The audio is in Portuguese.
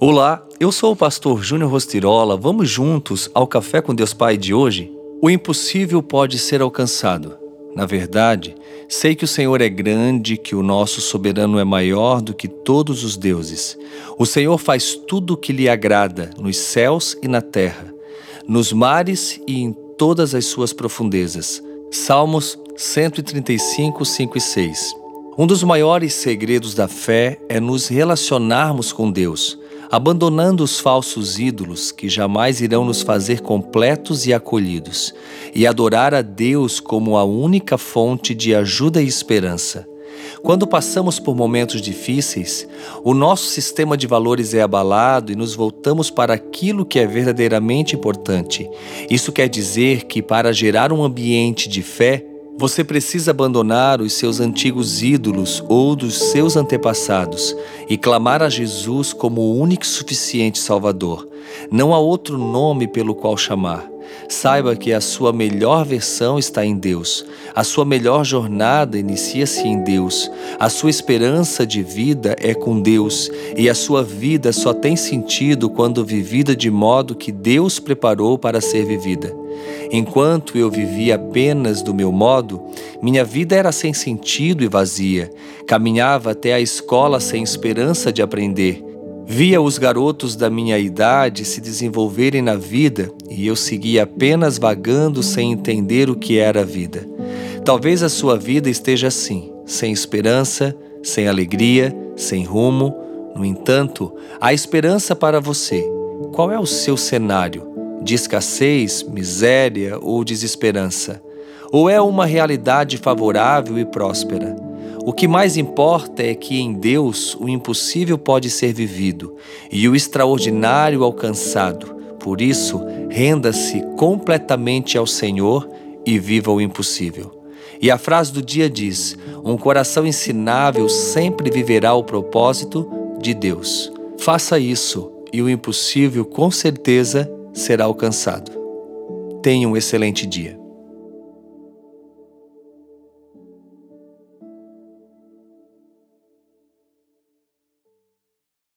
Olá, eu sou o pastor Júnior Rostirola. Vamos juntos ao Café com Deus Pai de hoje? O impossível pode ser alcançado. Na verdade, sei que o Senhor é grande, que o nosso soberano é maior do que todos os deuses. O Senhor faz tudo o que lhe agrada, nos céus e na terra, nos mares e em todas as suas profundezas. Salmos 135, 5 e 6. Um dos maiores segredos da fé é nos relacionarmos com Deus abandonando os falsos ídolos que jamais irão nos fazer completos e acolhidos, e adorar a Deus como a única fonte de ajuda e esperança. Quando passamos por momentos difíceis, o nosso sistema de valores é abalado e nos voltamos para aquilo que é verdadeiramente importante. Isso quer dizer que, para gerar um ambiente de fé, você precisa abandonar os seus antigos ídolos ou dos seus antepassados e clamar a Jesus como o único e suficiente Salvador. Não há outro nome pelo qual chamar. Saiba que a sua melhor versão está em Deus. A sua melhor jornada inicia-se em Deus. A sua esperança de vida é com Deus. E a sua vida só tem sentido quando vivida de modo que Deus preparou para ser vivida. Enquanto eu vivia apenas do meu modo, minha vida era sem sentido e vazia. Caminhava até a escola sem esperança de aprender. Via os garotos da minha idade se desenvolverem na vida e eu seguia apenas vagando sem entender o que era a vida. Talvez a sua vida esteja assim, sem esperança, sem alegria, sem rumo. No entanto, há esperança para você. Qual é o seu cenário? de escassez, miséria ou desesperança? Ou é uma realidade favorável e próspera? O que mais importa é que em Deus o impossível pode ser vivido e o extraordinário alcançado. Por isso, renda-se completamente ao Senhor e viva o impossível. E a frase do dia diz: Um coração ensinável sempre viverá o propósito de Deus. Faça isso e o impossível com certeza será alcançado. Tenha um excelente dia.